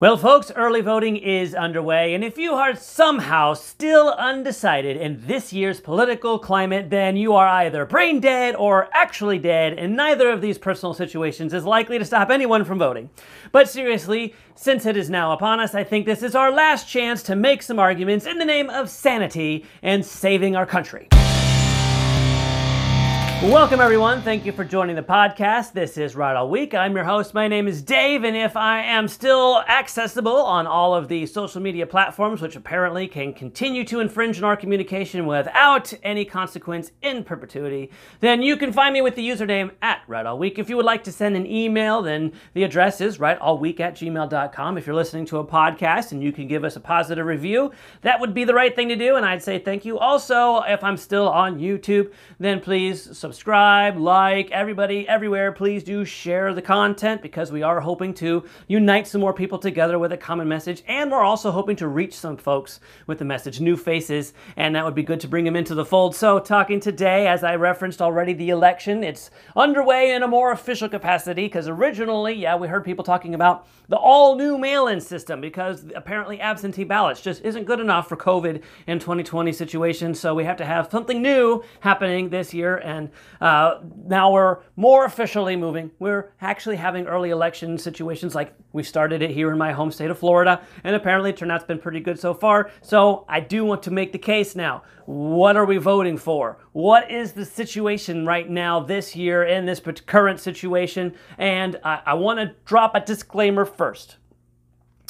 Well, folks, early voting is underway, and if you are somehow still undecided in this year's political climate, then you are either brain dead or actually dead, and neither of these personal situations is likely to stop anyone from voting. But seriously, since it is now upon us, I think this is our last chance to make some arguments in the name of sanity and saving our country. Welcome, everyone. Thank you for joining the podcast. This is Right All Week. I'm your host. My name is Dave, and if I am still accessible on all of the social media platforms, which apparently can continue to infringe on our communication without any consequence in perpetuity, then you can find me with the username at Right All Week. If you would like to send an email, then the address is rightallweek at gmail.com. If you're listening to a podcast and you can give us a positive review, that would be the right thing to do, and I'd say thank you. Also, if I'm still on YouTube, then please subscribe, like, everybody, everywhere. Please do share the content because we are hoping to unite some more people together with a common message. And we're also hoping to reach some folks with the message, new faces, and that would be good to bring them into the fold. So, talking today, as I referenced already, the election, it's underway in a more official capacity because originally, yeah, we heard people talking about the all new mail in system because apparently absentee ballots just isn't good enough for COVID in 2020 situations. So, we have to have something new happening this year. And uh, now we're more officially moving. We're actually having early election situations like we started it here in my home state of Florida, and apparently turnout's been pretty good so far. So I do want to make the case now. What are we voting for? What is the situation right now this year in this current situation? And I, I want to drop a disclaimer first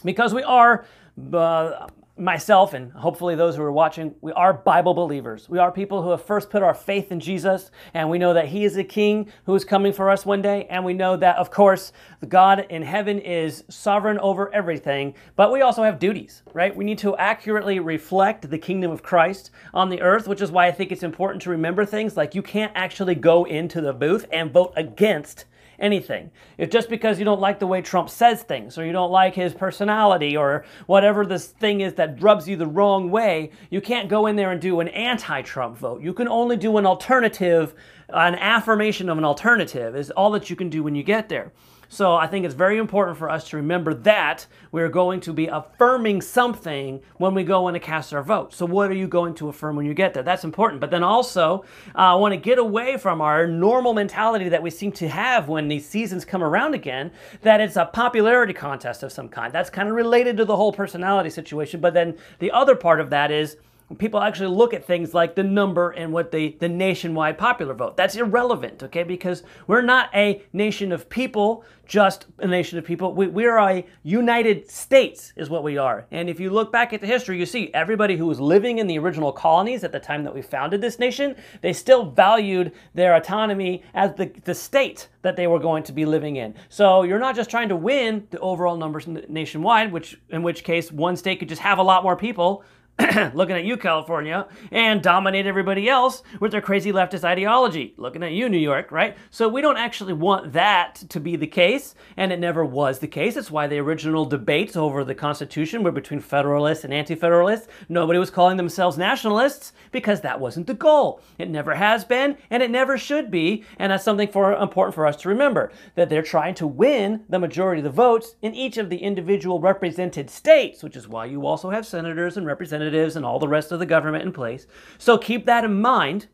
because we are. Uh, myself and hopefully those who are watching, we are Bible believers. We are people who have first put our faith in Jesus, and we know that He is a King who is coming for us one day. And we know that, of course, God in heaven is sovereign over everything, but we also have duties, right? We need to accurately reflect the kingdom of Christ on the earth, which is why I think it's important to remember things like you can't actually go into the booth and vote against anything. If just because you don't like the way Trump says things, or you don't like his personality, or whatever this thing is that rubs you the wrong way, you can't go in there and do an anti Trump vote. You can only do an alternative, an affirmation of an alternative, is all that you can do when you get there. So I think it's very important for us to remember that we're going to be affirming something when we go in to cast our vote. So what are you going to affirm when you get there? That's important. But then also, uh, I want to get away from our normal mentality that we seem to have when these seasons come around again, that it's a popularity contest of some kind. That's kind of related to the whole personality situation. But then the other part of that is, people actually look at things like the number and what the, the nationwide popular vote. That's irrelevant, okay? Because we're not a nation of people, just a nation of people. We, we are a United States, is what we are. And if you look back at the history, you see everybody who was living in the original colonies at the time that we founded this nation, they still valued their autonomy as the, the state that they were going to be living in. So you're not just trying to win the overall numbers nationwide, which in which case one state could just have a lot more people looking at you, California, and dominate everybody else with their crazy leftist ideology. Looking at you, New York, right? So we don't actually want that to be the case, and it never was the case. That's why the original debates over the Constitution were between Federalists and Anti Federalists. Nobody was calling themselves nationalists because that wasn't the goal. It never has been, and it never should be, and that's something for important for us to remember that they're trying to win the majority of the votes in each of the individual represented states, which is why you also have senators and representatives representatives and all the rest of the government in place. So keep that in mind.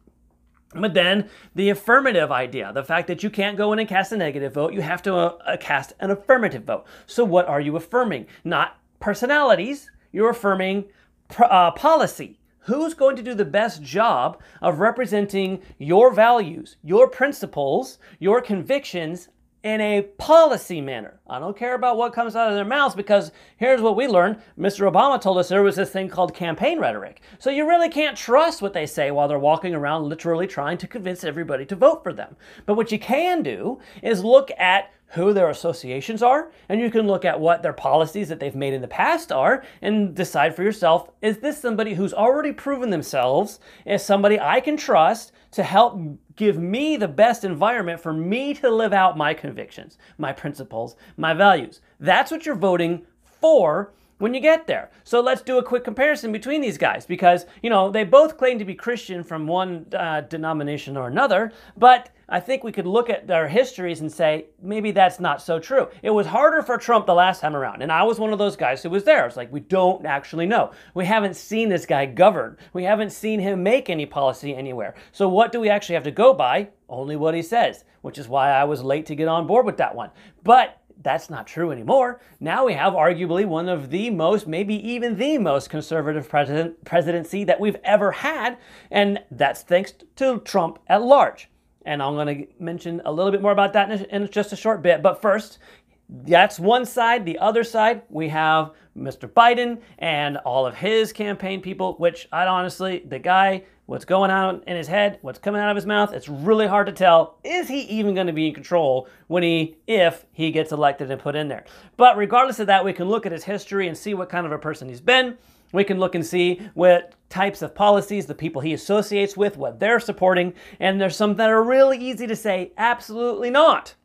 But then the affirmative idea, the fact that you can't go in and cast a negative vote, you have to uh, uh, cast an affirmative vote. So what are you affirming? Not personalities, you're affirming uh, policy. Who's going to do the best job of representing your values, your principles, your convictions in a policy manner. I don't care about what comes out of their mouths because here's what we learned. Mr. Obama told us there was this thing called campaign rhetoric. So you really can't trust what they say while they're walking around literally trying to convince everybody to vote for them. But what you can do is look at who their associations are, and you can look at what their policies that they've made in the past are and decide for yourself is this somebody who's already proven themselves as somebody I can trust to help give me the best environment for me to live out my convictions, my principles, my values. That's what you're voting for when you get there. So let's do a quick comparison between these guys because, you know, they both claim to be Christian from one uh, denomination or another, but I think we could look at their histories and say maybe that's not so true. It was harder for Trump the last time around, and I was one of those guys who was there. It's like we don't actually know. We haven't seen this guy govern. We haven't seen him make any policy anywhere. So what do we actually have to go by? Only what he says, which is why I was late to get on board with that one. But that's not true anymore. Now we have arguably one of the most, maybe even the most conservative president, presidency that we've ever had, and that's thanks to Trump at large. And I'm going to mention a little bit more about that in, in just a short bit. But first, that's one side. The other side, we have Mr. Biden and all of his campaign people, which I honestly, the guy, what's going on in his head, what's coming out of his mouth, it's really hard to tell. Is he even going to be in control when he, if he gets elected and put in there? But regardless of that, we can look at his history and see what kind of a person he's been. We can look and see what types of policies the people he associates with, what they're supporting, and there's some that are really easy to say absolutely not.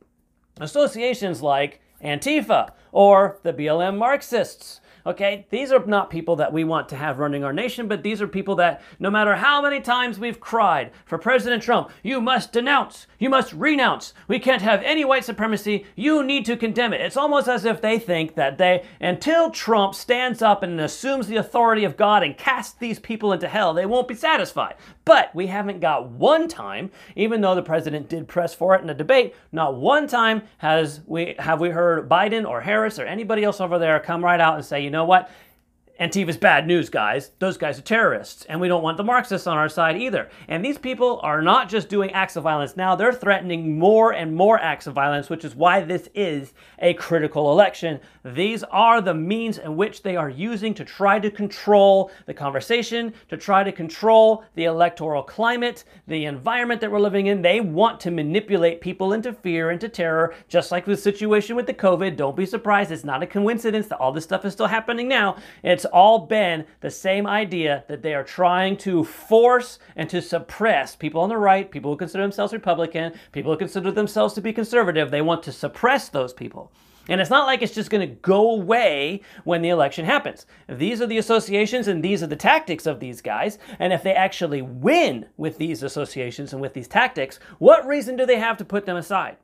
Associations like Antifa or the BLM Marxists Okay, these are not people that we want to have running our nation, but these are people that no matter how many times we've cried for President Trump, you must denounce, you must renounce, we can't have any white supremacy, you need to condemn it. It's almost as if they think that they, until Trump stands up and assumes the authority of God and casts these people into hell, they won't be satisfied. But we haven't got one time, even though the president did press for it in a debate, not one time has we have we heard Biden or Harris or anybody else over there come right out and say, you know what? Antifa's bad news, guys. Those guys are terrorists, and we don't want the Marxists on our side either. And these people are not just doing acts of violence now, they're threatening more and more acts of violence, which is why this is a critical election. These are the means in which they are using to try to control the conversation, to try to control the electoral climate, the environment that we're living in. They want to manipulate people into fear, into terror, just like the situation with the COVID. Don't be surprised, it's not a coincidence that all this stuff is still happening now. It's all been the same idea that they are trying to force and to suppress people on the right, people who consider themselves Republican, people who consider themselves to be conservative. They want to suppress those people. And it's not like it's just going to go away when the election happens. These are the associations and these are the tactics of these guys. And if they actually win with these associations and with these tactics, what reason do they have to put them aside?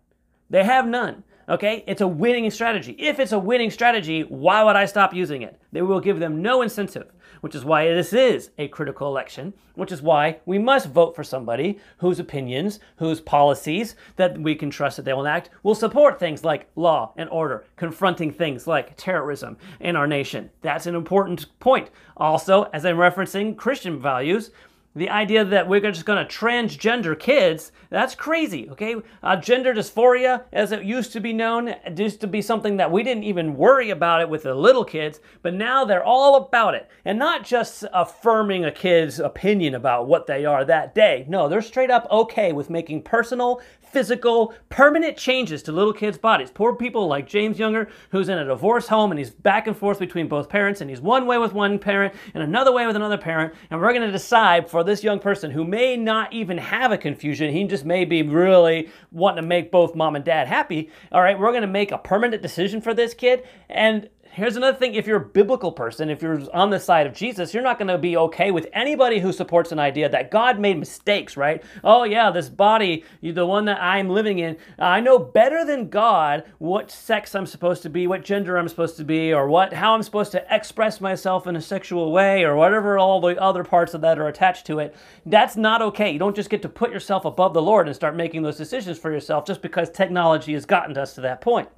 They have none. Okay, it's a winning strategy. If it's a winning strategy, why would I stop using it? They will give them no incentive, which is why this is a critical election, which is why we must vote for somebody whose opinions, whose policies that we can trust that they will enact will support things like law and order, confronting things like terrorism in our nation. That's an important point. Also, as I'm referencing Christian values, the idea that we're just going to transgender kids, that's crazy, okay? Uh, gender dysphoria, as it used to be known, used to be something that we didn't even worry about it with the little kids, but now they're all about it. And not just affirming a kid's opinion about what they are that day. No, they're straight up okay with making personal, physical, permanent changes to little kids' bodies. Poor people like James Younger, who's in a divorce home and he's back and forth between both parents, and he's one way with one parent and another way with another parent, and we're going to decide for this young person who may not even have a confusion, he just may be really wanting to make both mom and dad happy. All right, we're going to make a permanent decision for this kid, and Here's another thing if you're a biblical person, if you're on the side of Jesus, you're not going to be okay with anybody who supports an idea that God made mistakes, right? Oh, yeah, this body, the one that I'm living in, I know better than God what sex I'm supposed to be, what gender I'm supposed to be, or what how I'm supposed to express myself in a sexual way, or whatever all the other parts of that are attached to it. That's not okay. You don't just get to put yourself above the Lord and start making those decisions for yourself just because technology has gotten us to that point.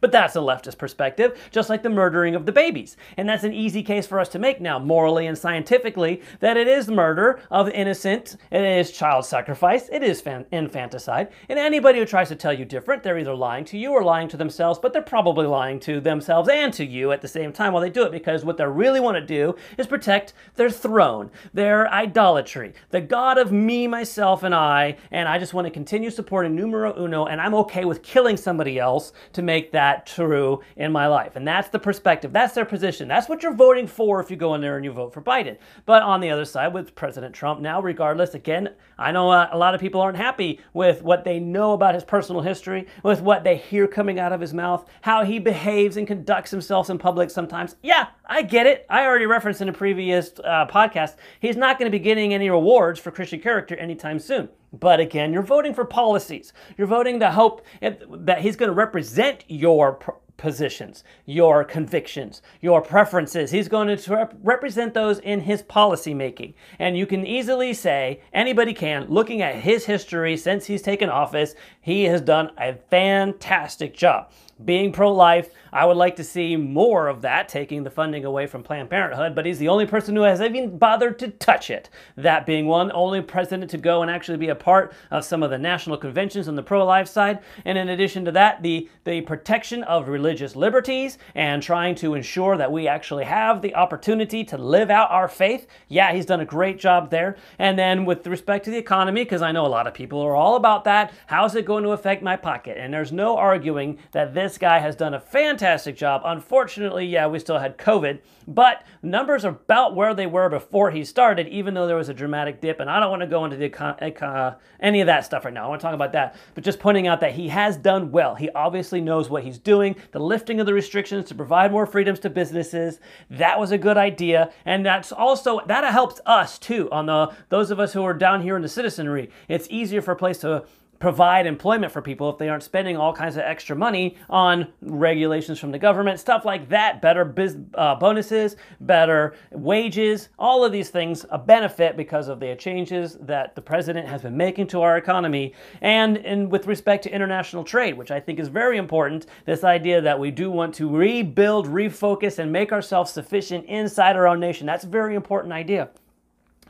But that's a leftist perspective, just like the murdering of the babies. And that's an easy case for us to make now, morally and scientifically, that it is murder of innocent, it is child sacrifice, it is infanticide. And anybody who tries to tell you different, they're either lying to you or lying to themselves, but they're probably lying to themselves and to you at the same time while they do it because what they really want to do is protect their throne, their idolatry, the God of me, myself, and I, and I just want to continue supporting numero uno, and I'm okay with killing somebody else to make that that true in my life. And that's the perspective. That's their position. That's what you're voting for if you go in there and you vote for Biden. But on the other side, with President Trump now, regardless, again, I know a, a lot of people aren't happy with what they know about his personal history, with what they hear coming out of his mouth, how he behaves and conducts himself in public sometimes. Yeah, I get it. I already referenced in a previous uh, podcast, he's not going to be getting any rewards for Christian character anytime soon. But again, you're voting for policies. You're voting to hope that he's going to represent your positions, your convictions, your preferences. He's going to rep- represent those in his policy making. And you can easily say, anybody can, looking at his history since he's taken office, he has done a fantastic job being pro life. I would like to see more of that, taking the funding away from Planned Parenthood, but he's the only person who has even bothered to touch it. That being one, only president to go and actually be a part of some of the national conventions on the pro life side. And in addition to that, the, the protection of religious liberties and trying to ensure that we actually have the opportunity to live out our faith. Yeah, he's done a great job there. And then with respect to the economy, because I know a lot of people are all about that, how's it going to affect my pocket? And there's no arguing that this this guy has done a fantastic job. Unfortunately, yeah, we still had COVID, but numbers are about where they were before he started, even though there was a dramatic dip. And I don't want to go into the uh, any of that stuff right now. I want to talk about that, but just pointing out that he has done well. He obviously knows what he's doing. The lifting of the restrictions to provide more freedoms to businesses, that was a good idea. And that's also, that helps us too, on the those of us who are down here in the citizenry. It's easier for a place to provide employment for people if they aren't spending all kinds of extra money on regulations from the government, stuff like that, better biz, uh, bonuses, better wages, all of these things a benefit because of the changes that the president has been making to our economy and in, with respect to international trade, which I think is very important. This idea that we do want to rebuild, refocus, and make ourselves sufficient inside our own nation. That's a very important idea.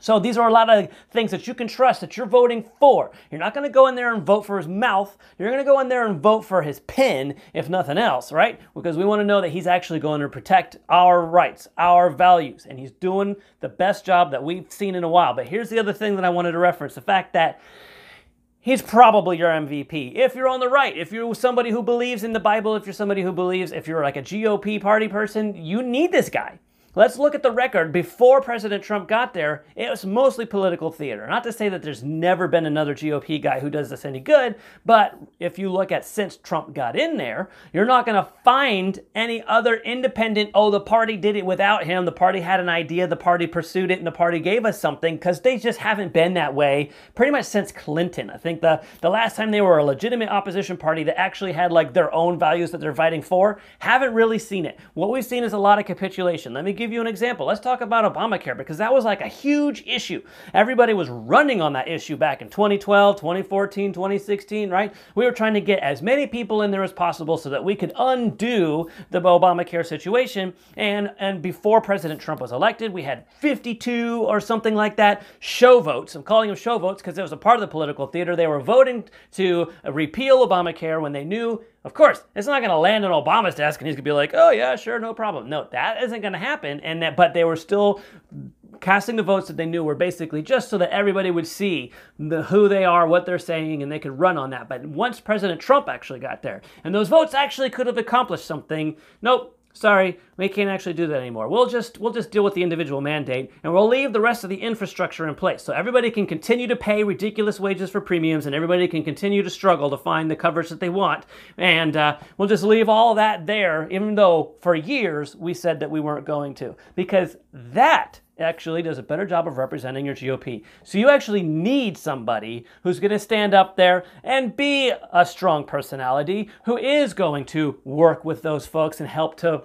So these are a lot of things that you can trust that you're voting for. You're not going to go in there and vote for his mouth. You're going to go in there and vote for his pen, if nothing else, right? Because we want to know that he's actually going to protect our rights, our values, and he's doing the best job that we've seen in a while. But here's the other thing that I wanted to reference the fact that he's probably your MVP. If you're on the right, if you're somebody who believes in the Bible, if you're somebody who believes, if you're like a GOP party person, you need this guy. Let's look at the record. Before President Trump got there, it was mostly political theater. Not to say that there's never been another GOP guy who does this any good, but if you look at since Trump got in there, you're not going to find any other independent, oh, the party did it without him, the party had an idea, the party pursued it, and the party gave us something, because they just haven't been that way pretty much since Clinton. I think the, the last time they were a legitimate opposition party that actually had like their own values that they're fighting for, haven't really seen it. What we've seen is a lot of capitulation. Let me give you an example. Let's talk about Obamacare because that was like a huge issue. Everybody was running on that issue back in 2012, 2014, 2016, right? We were trying to get as many people in there as possible so that we could undo the Obamacare situation. And, and before President Trump was elected, we had 52 or something like that show votes. I'm calling them show votes because it was a part of the political theater. They were voting to repeal Obamacare when they knew of course, it's not going to land on Obama's desk and he's going to be like, "Oh yeah, sure, no problem." No, that isn't going to happen. And that, but they were still casting the votes that they knew were basically just so that everybody would see the, who they are, what they're saying, and they could run on that. But once President Trump actually got there, and those votes actually could have accomplished something, nope, sorry, we can't actually do that anymore. We'll just we'll just deal with the individual mandate and we'll leave the rest of the infrastructure in place. So everybody can continue to pay ridiculous wages for premiums and everybody can continue to struggle to find the coverage that they want. And uh, we'll just leave all that there, even though for years we said that we weren't going to. Because that actually does a better job of representing your GOP. So you actually need somebody who's going to stand up there and be a strong personality who is going to work with those folks and help to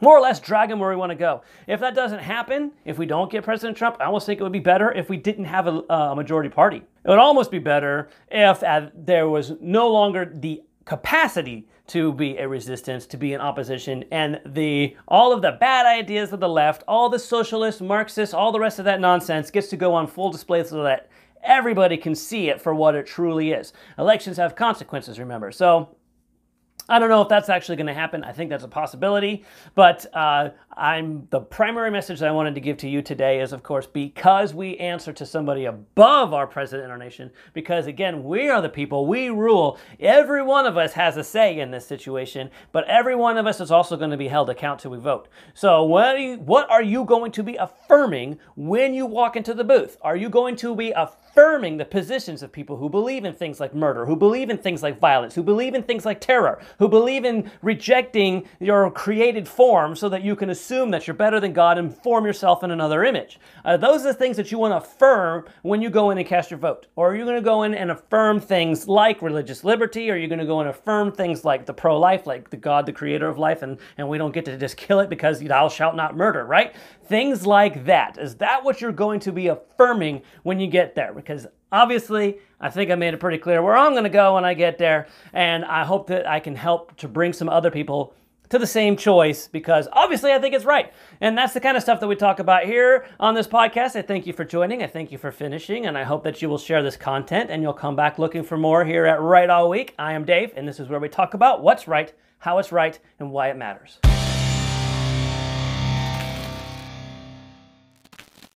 more or less drag them where we want to go. If that doesn't happen, if we don't get President Trump, I almost think it would be better if we didn't have a, a majority party. It would almost be better if uh, there was no longer the capacity to be a resistance, to be an opposition, and the all of the bad ideas of the left, all the socialists, Marxists, all the rest of that nonsense gets to go on full display so that everybody can see it for what it truly is. Elections have consequences, remember. So I don't know if that's actually going to happen. I think that's a possibility. But uh, I'm the primary message that I wanted to give to you today is, of course, because we answer to somebody above our president in our nation, because again, we are the people, we rule. Every one of us has a say in this situation, but every one of us is also going to be held account till we vote. So, what are you, what are you going to be affirming when you walk into the booth? Are you going to be affirming the positions of people who believe in things like murder, who believe in things like violence, who believe in things like terror, who believe in rejecting your created form so that you can assume that you're better than God and form yourself in another image. Uh, those are the things that you want to affirm when you go in and cast your vote. Or are you going to go in and affirm things like religious liberty? Or are you going to go and affirm things like the pro life, like the God, the creator of life, and, and we don't get to just kill it because thou shalt not murder, right? Things like that. Is that what you're going to be affirming when you get there? Because obviously, I think I made it pretty clear where I'm going to go when I get there. And I hope that I can help to bring some other people to the same choice because obviously I think it's right. And that's the kind of stuff that we talk about here on this podcast. I thank you for joining. I thank you for finishing. And I hope that you will share this content and you'll come back looking for more here at Right All Week. I am Dave, and this is where we talk about what's right, how it's right, and why it matters.